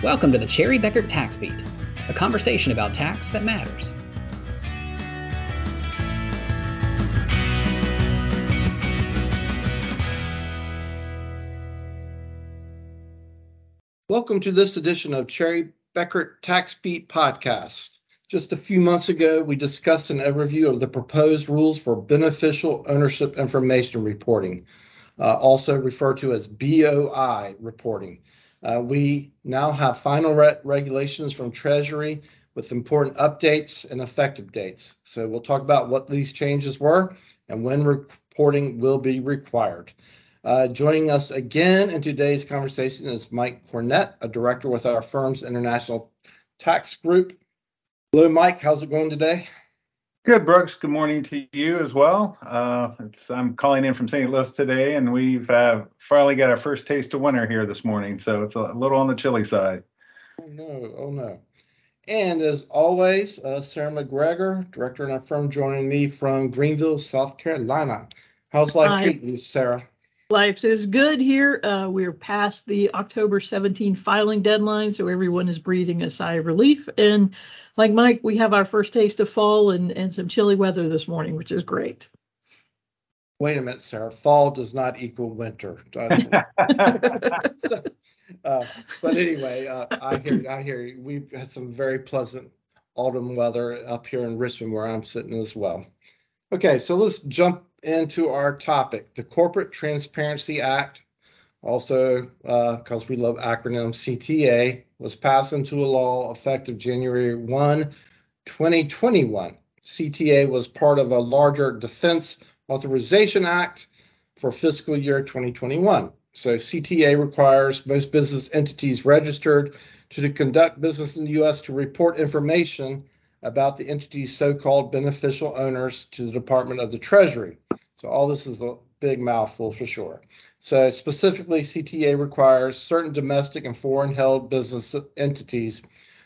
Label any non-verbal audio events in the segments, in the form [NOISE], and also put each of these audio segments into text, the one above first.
Welcome to the Cherry Bekaert Tax Beat, a conversation about tax that matters. Welcome to this edition of Cherry Bekaert Tax Beat podcast. Just a few months ago, we discussed an overview of the proposed rules for beneficial ownership information reporting, uh, also referred to as BOI reporting. Uh, we now have final re- regulations from Treasury with important updates and effective dates. So we'll talk about what these changes were and when reporting will be required. Uh, joining us again in today's conversation is Mike Cornett, a director with our firm's international tax group. Hello, Mike. How's it going today? Good, Brooks. Good morning to you as well. Uh, I'm calling in from St. Louis today, and we've uh, finally got our first taste of winter here this morning, so it's a little on the chilly side. Oh no! Oh no! And as always, uh, Sarah McGregor, director in our firm, joining me from Greenville, South Carolina. How's life Hi. treating you, Sarah? Life is good here. Uh, we're past the October 17 filing deadline, so everyone is breathing a sigh of relief. And like Mike, we have our first taste of fall and, and some chilly weather this morning, which is great. Wait a minute, Sarah. Fall does not equal winter. [LAUGHS] [LAUGHS] uh, but anyway, uh, I hear I hear you. We've had some very pleasant autumn weather up here in Richmond, where I'm sitting as well. Okay, so let's jump into our topic, the Corporate Transparency Act, also because uh, we love acronyms, CTA, was passed into a law effective January 1, 2021. CTA was part of a larger Defense Authorization Act for fiscal year 2021. So CTA requires most business entities registered to conduct business in the U.S. to report information about the entity's so-called beneficial owners to the Department of the Treasury. So all this is a big mouthful for sure. So specifically, CTA requires certain domestic and foreign held business entities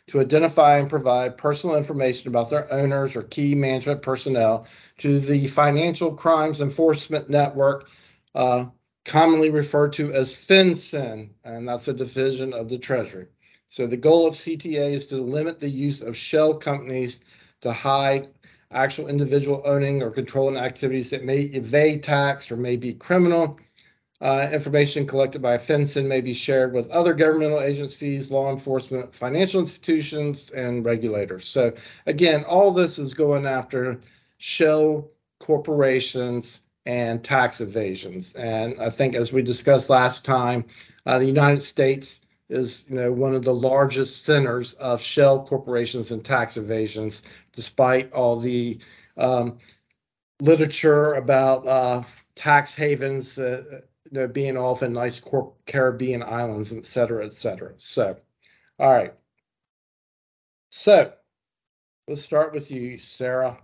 to identify and provide personal information about their owners or key management personnel to the Financial Crimes Enforcement Network, uh, commonly referred to as FinCEN, and that's a division of the Treasury. So the goal of CTA is to limit the use of shell companies to hide actual individual owning or controlling activities that may evade tax or may be criminal. Uh, information collected by FinCEN may be shared with other governmental agencies, law enforcement, financial institutions, and regulators. So, again, all this is going after shell corporations and tax evasions. And I think, as we discussed last time, uh, the United States is you know one of the largest centers of shell corporations and tax evasions, despite all the um, literature about uh, tax havens uh, you know, being off in nice Caribbean islands, et cetera, et cetera. So, all right. So, let's start with you, Sarah.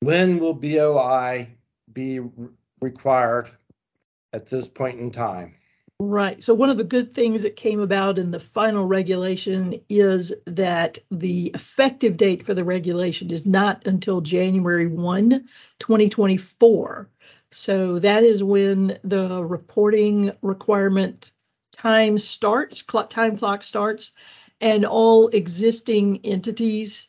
When will BOI be re- required at this point in time? Right. So, one of the good things that came about in the final regulation is that the effective date for the regulation is not until January 1, 2024. So, that is when the reporting requirement time starts, clock, time clock starts, and all existing entities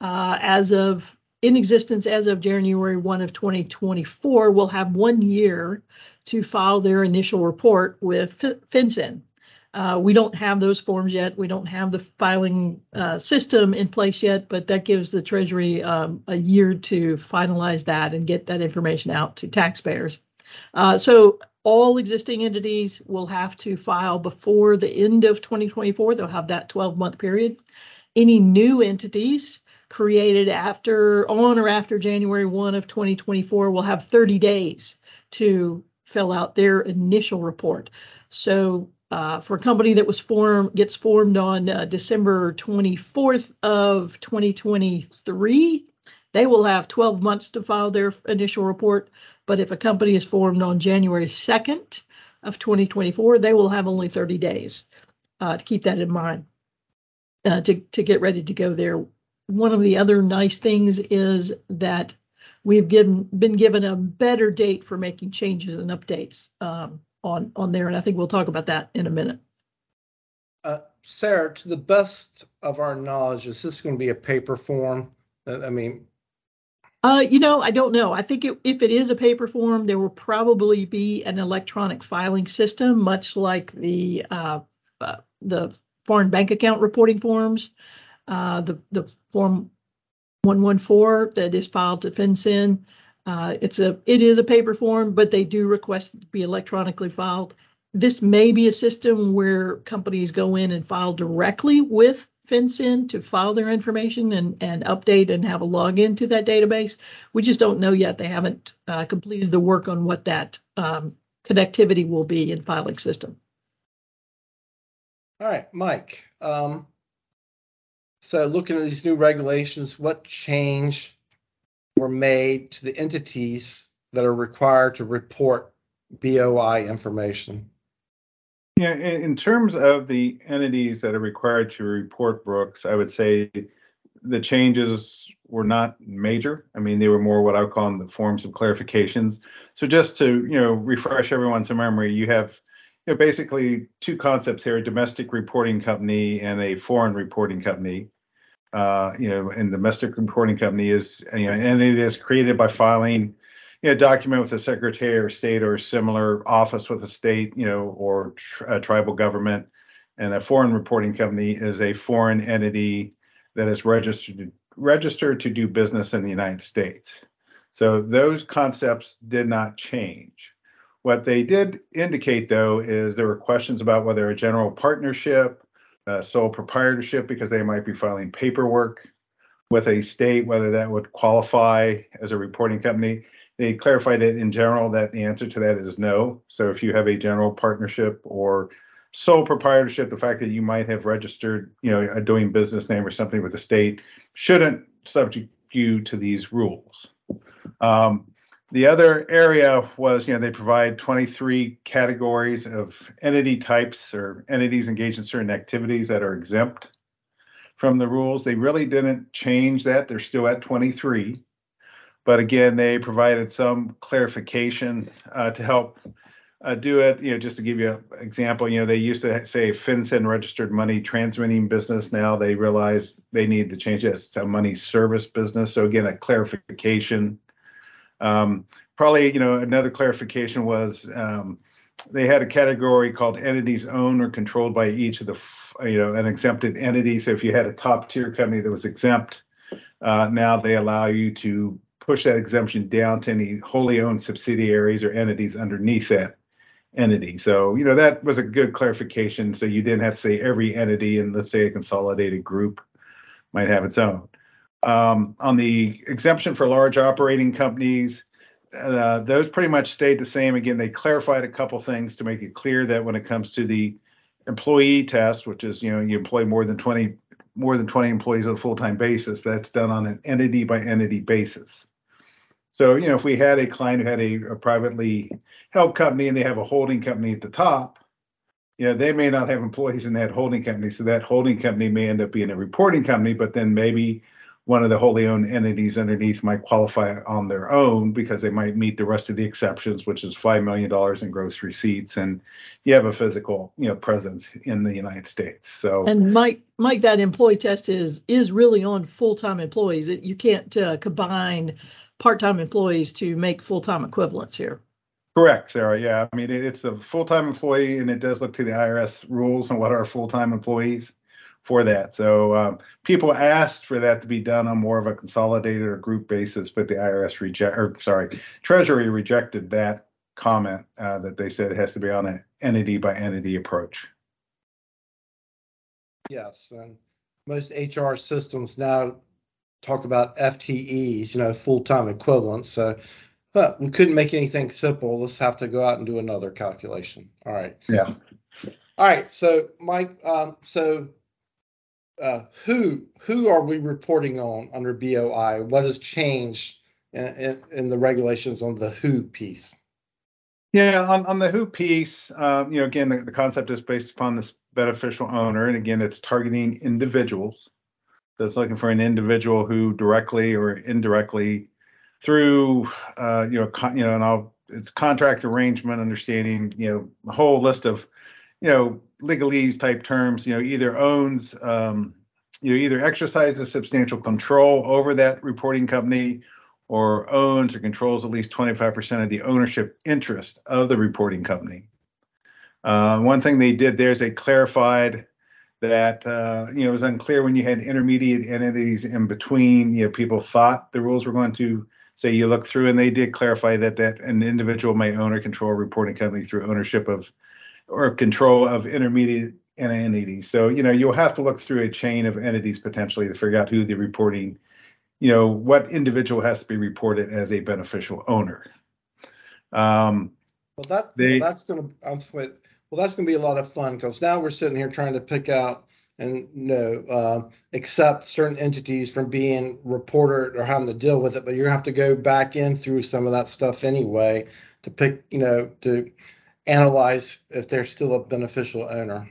uh, as of in existence as of January 1 of 2024 will have one year to file their initial report with FinCEN. Uh, we don't have those forms yet. We don't have the filing uh, system in place yet, but that gives the Treasury um, a year to finalize that and get that information out to taxpayers. Uh, so all existing entities will have to file before the end of 2024. They'll have that 12 month period. Any new entities created after, on or after January 1 of 2024 will have 30 days to fill out their initial report. So uh, for a company that was formed gets formed on uh, December 24th of 2023, they will have 12 months to file their initial report. But if a company is formed on January 2nd of 2024, they will have only 30 days uh, to keep that in mind uh, to, to get ready to go there. One of the other nice things is that we've given been given a better date for making changes and updates um, on on there, and I think we'll talk about that in a minute. Uh, Sarah, to the best of our knowledge, is this going to be a paper form? Uh, I mean, Uh, you know, I don't know. I think it, if it is a paper form, there will probably be an electronic filing system, much like the uh, uh, the foreign bank account reporting forms, uh, the the form 114 that is filed to FinCEN. Uh, it's a it is a paper form, but they do request it to be electronically filed. This may be a system where companies go in and file directly with FinCEN to file their information and, and update and have a login to that database. We just don't know yet. They haven't uh, completed the work on what that um, connectivity will be in filing system. all right, Mike. Um, so looking at these new regulations, what change were made to the entities that are required to report BOI information? Yeah, in, in terms of the entities that are required to report Brooks, I would say the changes were not major. I mean, they were more what I would call the forms of clarifications. So just to, you know, refresh everyone's memory, you have you know, basically two concepts here, a domestic reporting company and a foreign reporting company. Uh, you know, and domestic reporting company is, you know, and it is created by filing you know, document with the secretary of state or similar office with a state, you know, or a tribal government. And a foreign reporting company is a foreign entity that is registered registered to do business in the United States. So those concepts did not change. What they did indicate, though, is there were questions about whether a general partnership, a sole proprietorship, because they might be filing paperwork with a state, whether that would qualify as a reporting company they clarified that in general that the answer to that is no. So if you have a general partnership or sole proprietorship, the fact that you might have registered, you know, a doing business name or something with the state shouldn't subject you to these rules. Um, the other area was, you know, they provide 23 categories of entity types or entities engaged in certain activities that are exempt from the rules. They really didn't change that. They're still at 23. But again, they provided some clarification uh, to help uh, do it. You know, just to give you an example, you know, they used to say FinCEN registered money transmitting business. Now they realize they need to change it to money service business. So again, a clarification. Um, probably, you know, another clarification was um, they had a category called entities owned or controlled by each of the, you know, an exempted entity. So if you had a top tier company that was exempt, uh, now they allow you to push that exemption down to any wholly owned subsidiaries or entities underneath that entity. So, you know, that was a good clarification. So you didn't have to say every entity in, let's say, a consolidated group might have its own. Um, on the exemption for large operating companies, uh, those pretty much stayed the same. Again, they clarified a couple things to make it clear that when it comes to the employee test, which is, you know, you employ more than 20 more than 20 employees on a full-time basis, that's done on an entity by entity basis. So, you know, if we had a client who had a, a privately held company and they have a holding company at the top, you know, they may not have employees in that holding company. So that holding company may end up being a reporting company, but then maybe one of the wholly owned entities underneath might qualify on their own because they might meet the rest of the exceptions, which is $5 million in gross receipts. And you have a physical, you know, presence in the United States. So, And Mike, Mike, that employee test is, is really on full-time employees. It- You can't uh, combine part-time employees to make full-time equivalents here. Correct, Sarah. Yeah, I mean, it, it's a full-time employee and it does look to the IRS rules and what are full-time employees for that. So um, people asked for that to be done on more of a consolidated or group basis, but the IRS reject, or sorry, Treasury rejected that comment uh, that they said it has to be on an entity by entity approach. Yes, and most HR systems now talk about FTEs, you know, full-time equivalents. So, but we couldn't make anything simple. Let's have to go out and do another calculation. All right. Yeah. All right. So, Mike, um, so uh, who who are we reporting on under BOI? What has changed in, in, in the regulations on the who piece? Yeah, on, on the who piece, um, you know, again, the, the concept is based upon this beneficial owner, and again, it's targeting individuals. So it's looking for an individual who directly or indirectly, through, uh, you know, con, you know, and I'll it's contract arrangement, understanding, you know, a whole list of, you know, legalese type terms, you know, either owns, um, you know, either exercises substantial control over that reporting company or owns or controls at least 25% of the ownership interest of the reporting company. Uh, one thing they did there is they clarified that uh, you know it was unclear when you had intermediate entities in between. You know, people thought the rules were going to say you look through, and they did clarify that that an individual may own or control a reporting company through ownership of or control of intermediate entities. So you know you'll have to look through a chain of entities potentially to figure out who the reporting, you know, what individual has to be reported as a beneficial owner. Um, Well, that They- well, that's gonna. I'm sorry. Well, that's gonna be a lot of fun because now we're sitting here trying to pick out and you know uh, accept certain entities from being reported or having to deal with it. But you're gonna have to go back in through some of that stuff anyway to pick, you know, to analyze if they're still a beneficial owner.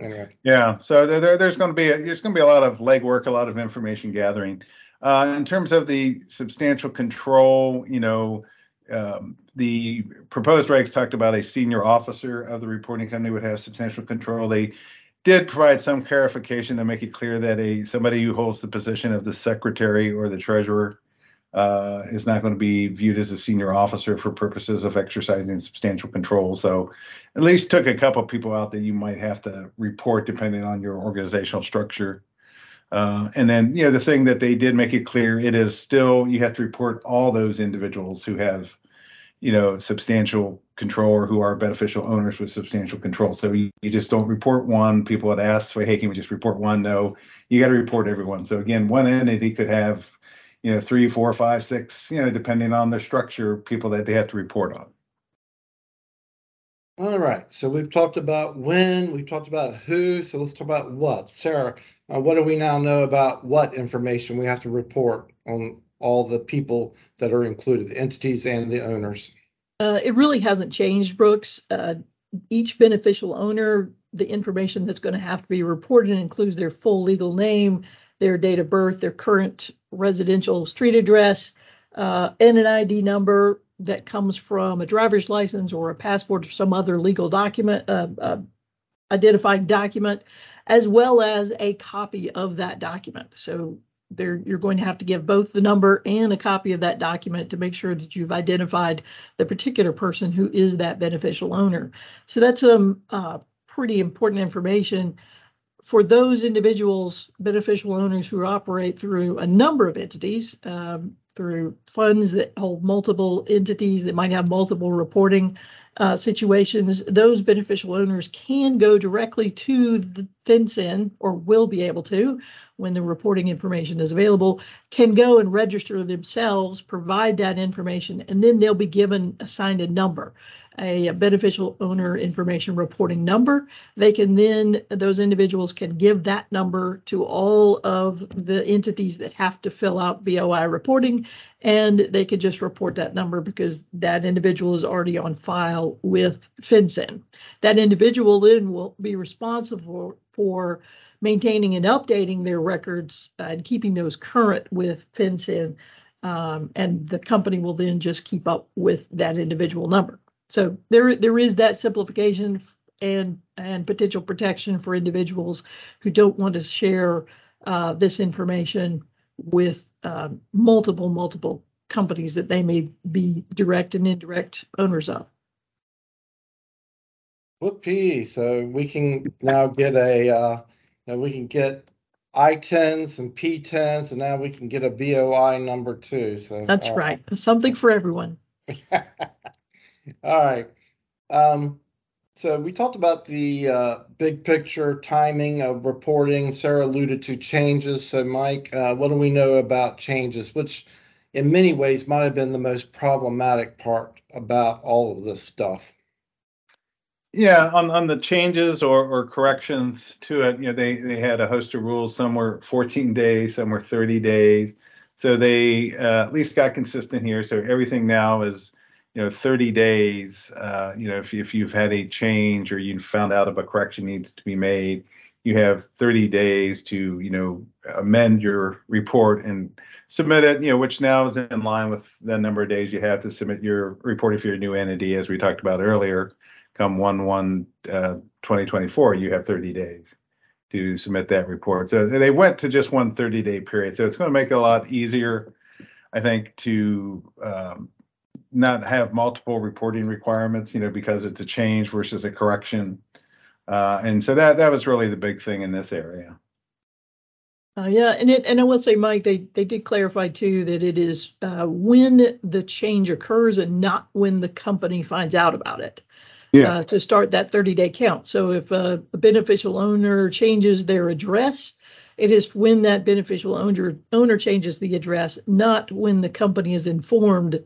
Anyway, Yeah, so there, there there's going to be a, there's going to be a lot of legwork, a lot of information gathering. Uh, in terms of the substantial control, you know, um, the proposed regs talked about a senior officer of the reporting company would have substantial control. They did provide some clarification to make it clear that a somebody who holds the position of the secretary or the treasurer uh, is not going to be viewed as a senior officer for purposes of exercising substantial control. So at least took a couple people out that you might have to report depending on your organizational structure. Uh, and then, you know, the thing that they did make it clear, it is still, you have to report all those individuals who have, you know, substantial control or who are beneficial owners with substantial control. So you, you just don't report one. People had asked, hey, can we just report one? No, you got to report everyone. So again, one entity could have, you know, three, four, five, six, you know, depending on their structure, people that they have to report on. all right. So we've talked about when, we've talked about who. So let's talk about what. Sarah, uh, what do we now know about what information we have to report on all the people that are included, the entities and the owners? Uh, it really hasn't changed, Brooks. Uh, each beneficial owner, the information that's going to have to be reported includes their full legal name, their date of birth, their current residential street address, uh, and an ID number that comes from a driver's license or a passport or some other legal document, uh, uh, identifying document, as well as a copy of that document. So there, you're going to have to give both the number and a copy of that document to make sure that you've identified the particular person who is that beneficial owner. So that's um uh, pretty important information for those individuals, beneficial owners who operate through a number of entities, um, through funds that hold multiple entities that might have multiple reporting uh, situations. Those beneficial owners can go directly to the FinCEN or will be able to when the reporting information is available, can go and register themselves, provide that information, and then they'll be given assigned a number, a beneficial owner information reporting number. They can then, those individuals can give that number to all of the entities that have to fill out BOI reporting, and they could just report that number because that individual is already on file with FinCEN. That individual then will be responsible for maintaining and updating their records and keeping those current with FinCEN. Um, and the company will then just keep up with that individual number. So there, there is that simplification and and potential protection for individuals who don't want to share uh, this information with uh, multiple multiple companies that they may be direct and indirect owners of. Whoopee. So we can now get a, uh, you know, we can get ITINs and PTINs, and now we can get a BOI number too. So That's right, Something for everyone. [LAUGHS] All right. Um, so we talked about the uh, big picture timing of reporting. Sarah alluded to changes. So Mike, uh, what do we know about changes, which in many ways might have been the most problematic part about all of this stuff? Yeah, on, on the changes or, or corrections to it, you know, they, they had a host of rules. Some were 14 days, some were 30 days. So they uh, at least got consistent here. So everything now is, you know, 30 days. Uh, you know, if, if you've had a change or you found out if a correction needs to be made, you have 30 days to, you know, amend your report and submit it, you know, which now is in line with the number of days you have to submit your reporting for your new entity, as we talked about earlier come 1 1 uh, 2024, you have 30 days to submit that report. So they went to just one 30 day period. So it's going to make it a lot easier, I think, to um, not have multiple reporting requirements, you know, because it's a change versus a correction. Uh, and so that that was really the big thing in this area. Uh, yeah, and it and I will say, Mike, they they did clarify too that it is uh, when the change occurs and not when the company finds out about it. Yeah. Uh, to start that 30 day count. So if a, a beneficial owner changes their address, it is when that beneficial owner owner changes the address, not when the company is informed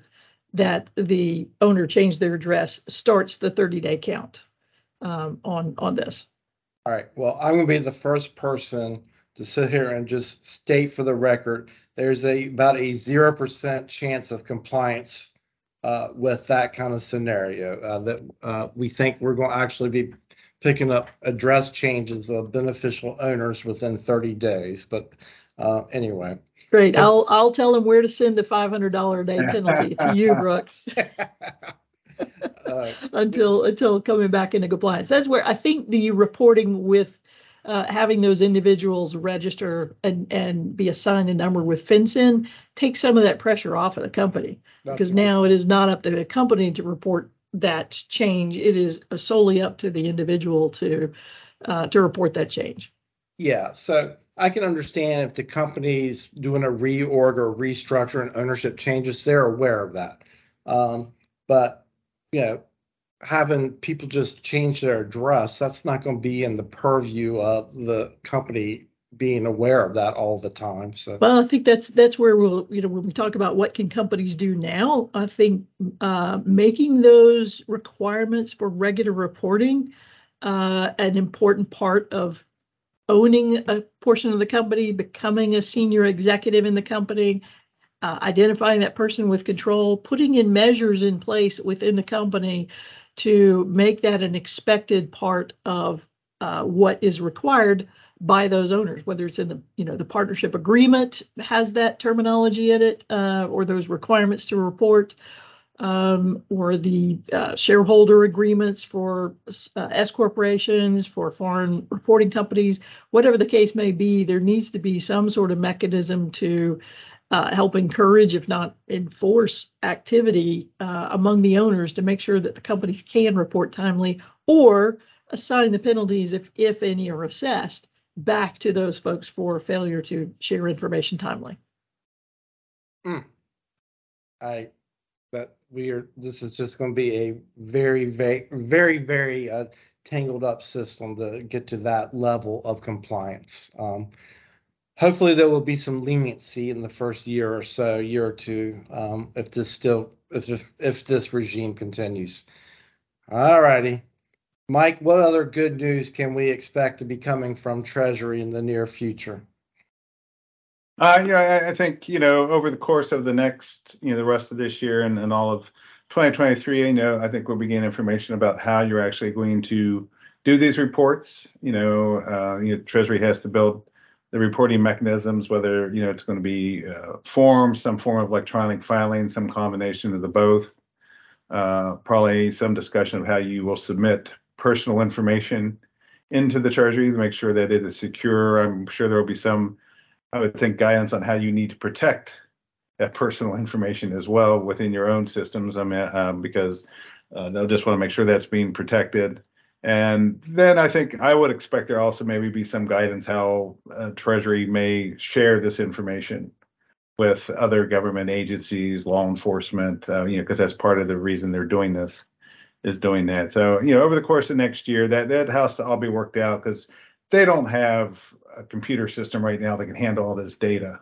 that the owner changed their address starts the 30 day count um, on on this. All right. Well, I'm going to be the first person to sit here and just state for the record there's a about a zero percent chance of compliance uh, with that kind of scenario. Uh, that uh, we think we're going to actually be picking up address changes of beneficial owners within 30 days. But uh, anyway. Great. I'll I'll tell them where to send the $500 a day [LAUGHS] penalty to you, Brooks. [LAUGHS] Uh, until until coming back into compliance. That's where I think the reporting with uh, having those individuals register and, and be assigned a number with FinCEN takes some of that pressure off of the company because now it is not up to the company to report that change. It is solely up to the individual to uh, to report that change. Yeah, so I can understand if the company's doing a reorg or restructure and ownership changes, they're aware of that. Um, but you know, having people just change their address, that's not going to be in the purview of the company being aware of that all the time. So Well, I think that's that's where we'll you know when we talk about what can companies do now, I think uh, making those requirements for regular reporting uh, an important part of owning a portion of the company, becoming a senior executive in the company, uh, identifying that person with control, putting in measures in place within the company to make that an expected part of uh, what is required by those owners, whether it's in the you know the partnership agreement has that terminology in it, uh, or those requirements to report, um, or the uh, shareholder agreements for uh, S corporations, for foreign reporting companies, whatever the case may be, there needs to be some sort of mechanism to uh, help encourage, if not enforce, activity uh, among the owners to make sure that the companies can report timely or assign the penalties, if if any are assessed, back to those folks for failure to share information timely. I that we are this is just going to be a very very very very uh, tangled up system to get to that level of compliance. Um, hopefully there will be some leniency in the first year or so, year or two, um, if this still if this, if this regime continues. All righty. Mike, what other good news can we expect to be coming from Treasury in the near future? Uh, yeah, I, I think, you know, over the course of the next, you know, the rest of this year and, and all of 2023, you know, I think we'll be getting information about how you're actually going to do these reports. You know, uh, you know, Treasury has to build the reporting mechanisms, whether, you know, it's going to be uh, forms, some form of electronic filing, some combination of the both. Uh, probably some discussion of how you will submit personal information into the Treasury to make sure that it is secure. I'm sure there will be some I would think guidance on how you need to protect that personal information as well within your own systems. I mean, um, because uh, they'll just want to make sure that's being protected. And then I think I would expect there also maybe be some guidance how uh, Treasury may share this information with other government agencies, law enforcement, uh, you know, because that's part of the reason they're doing this is doing that. So, you know, over the course of next year, that that has to all be worked out because they don't have a computer system right now that can handle all this data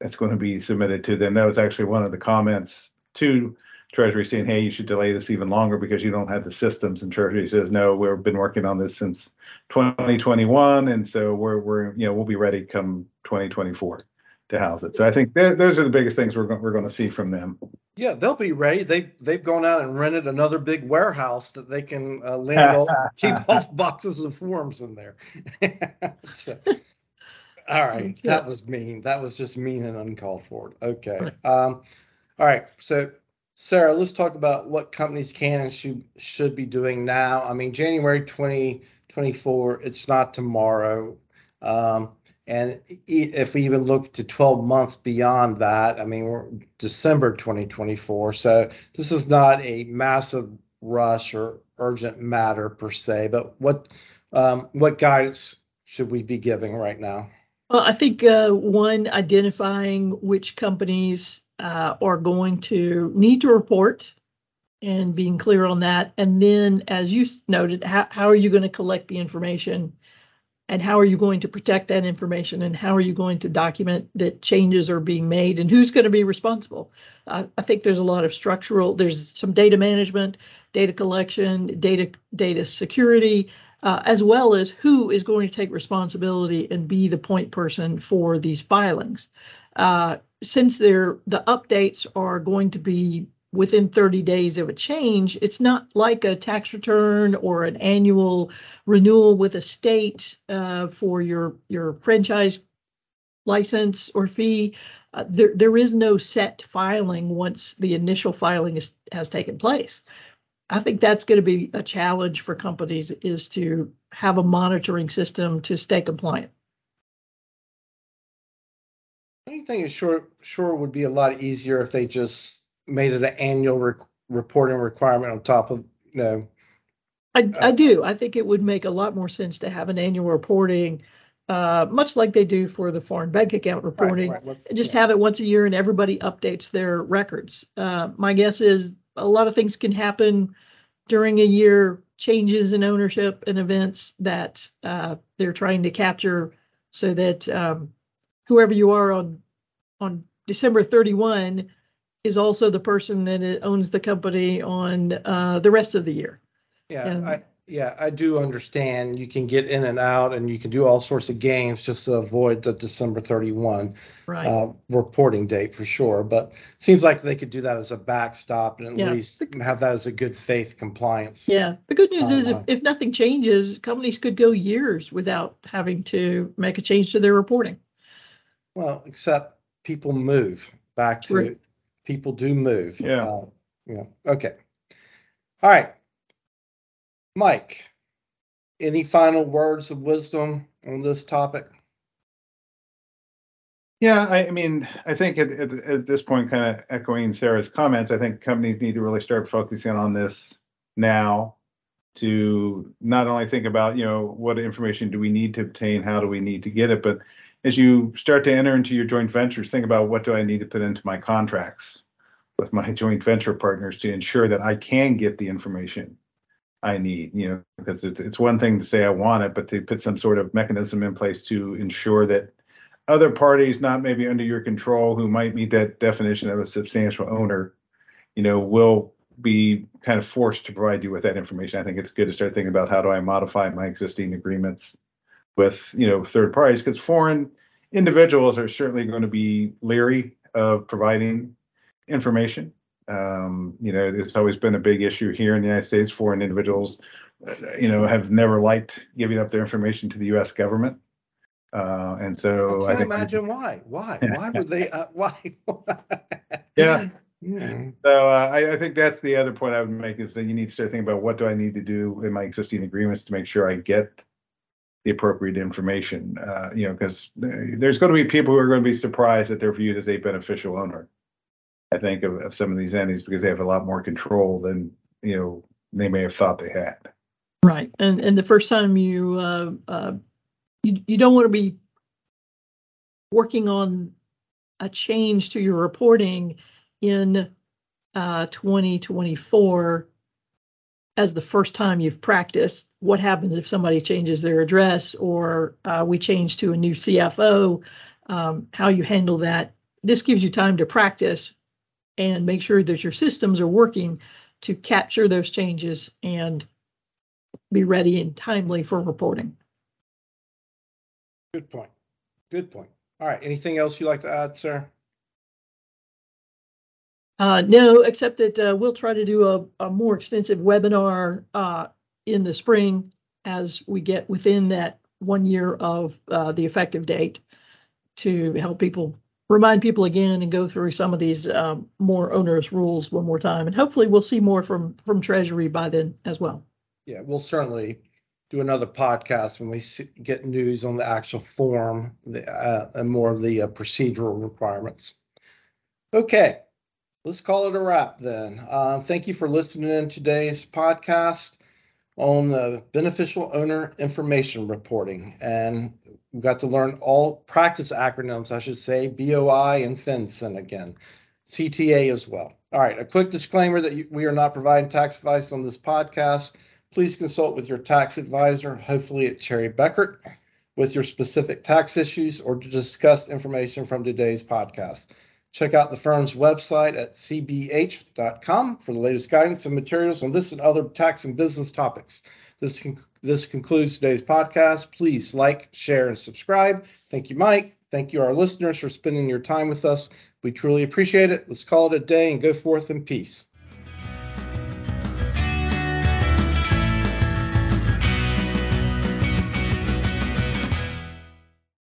that's going to be submitted to them. That was actually one of the comments to Treasury saying, hey, you should delay this even longer because you don't have the systems. And Treasury says, no, we've been working on this since 2021. And so we're, we're you know, we'll be ready come 2024 to house it. So I think those are the biggest things we're, go- we're going to see from them. Yeah, they'll be ready. They they've gone out and rented another big warehouse that they can uh, land all, [LAUGHS] keep all boxes of forms in there. [LAUGHS] so, all right, Yeah. that was mean. That was just mean and uncalled for. Okay. Um, all right. So Sarah, let's talk about what companies can and should should be doing now. I mean, January 2024, it's not tomorrow. Um, and if we even look to 12 months beyond that, I mean, we're December 2024. So this is not a massive rush or urgent matter per se, but what um, what guidance should we be giving right now? Well, I think uh, one, identifying which companies uh, are going to need to report and being clear on that. And then, as you noted, how, how are you going to collect the information? And how are you going to protect that information? And how are you going to document that changes are being made? And who's going to be responsible? I, think there's a lot of structural, there's some data management, data collection, data data security, uh, as well as who is going to take responsibility and be the point person for these filings. Uh, since they're, the updates are going to be within 30 days of a change, it's not like a tax return or an annual renewal with a state uh, for your your franchise license or fee. Uh, there, there is no set filing once the initial filing is, has taken place. I think that's going to be a challenge for companies is to have a monitoring system to stay compliant. I think it sure sure would be a lot easier if they just made it an annual re- reporting requirement on top of you know I, Uh, I do. I think it would make a lot more sense to have an annual reporting, uh, much like they do for the foreign bank account reporting. right, right, and just yeah. have it once a year and everybody updates their records. Uh, my guess is a lot of things can happen during a year, changes in ownership and events that uh, they're trying to capture so that um, whoever you are on on December 31 is also the person that owns the company on uh, the rest of the year. Yeah, And- I yeah, I do understand you can get in and out and you can do all sorts of games just to avoid the December 31 Right. uh, reporting date for sure. But it seems like they could do that as a backstop and at Yeah. least have that as a good faith compliance. Yeah, the good news is if, if nothing changes, companies could go years without having to make a change to their reporting. Well, except people move back to. People do move. Yeah. Uh, yeah. Okay. All right. Mike, any final words of wisdom on this topic? Yeah, I, I mean, I think at, at, at this point, kind of echoing Sarah's comments, I think companies need to really start focusing on this now to not only think about, you know, what information do we need to obtain, how do we need to get it, but as you start to enter into your joint ventures, think about what do I need to put into my contracts with my [LAUGHS] joint venture partners to ensure that I can get the information I need, you know, because it's it's one thing to say I want it, but to put some sort of mechanism in place to ensure that other parties not maybe under your control who might meet that definition of a substantial owner, you know, will be kind of forced to provide you with that information. I think it's good to start thinking about how do I modify my existing agreements with, you know, third parties because foreign individuals are certainly going to be leery of providing information. Um, you know, it's always been a big issue here in the United States. Foreign individuals, uh, you know, have never liked giving up their information to the U.S. government. Uh, and so I I imagine [LAUGHS] why. Why? Why would they? Uh, [LAUGHS] why? Yeah. Yeah. So uh, I, I think that's the other point I would make is that you need to start thinking about what do I need to do in my existing agreements to make sure I get the appropriate information. Uh, you know, because there's going to be people who are going to be surprised that they're viewed as a beneficial owner. I think of, of some of these entities because they have a lot more control than you know they may have thought they had. Right. And and the first time you uh, uh, you you don't want to be working on a change to your reporting in uh, 2024 as the first time you've practiced. What happens if somebody changes their address or uh, we change to a new CFO? Um, how you handle that. This gives you time to practice and make sure that your systems are working to capture those changes and be ready and timely for reporting. Good point. Good point. All right. Anything else you'd like to add, sir? Uh, no, except that uh, we'll try to do a, a more extensive webinar uh, in the spring as we get within that one year of uh, the effective date to help people remind people again and go through some of these um, more onerous rules one more time. And hopefully we'll see more from, from Treasury by then as well. Yeah, we'll certainly do another podcast when we get news on the actual form the, uh, and more of the uh, procedural requirements. Okay, let's call it a wrap then. Uh, thank you for listening in today's podcast on the beneficial owner information reporting. And we got to learn all practice acronyms, I should say, BOI and FinCEN again, CTA as well. All right, a quick disclaimer that we are not providing tax advice on this podcast. Please consult with your tax advisor, hopefully at Cherry Bekaert, with your specific tax issues or to discuss information from today's podcast. Check out the firm's website at cbh.com for the latest guidance and materials on this and other tax and business topics. This, this concludes today's podcast. Please like, share, and subscribe. Thank you, Mike. Thank you, our listeners, for spending your time with us. We truly appreciate it. Let's call it a day and go forth in peace.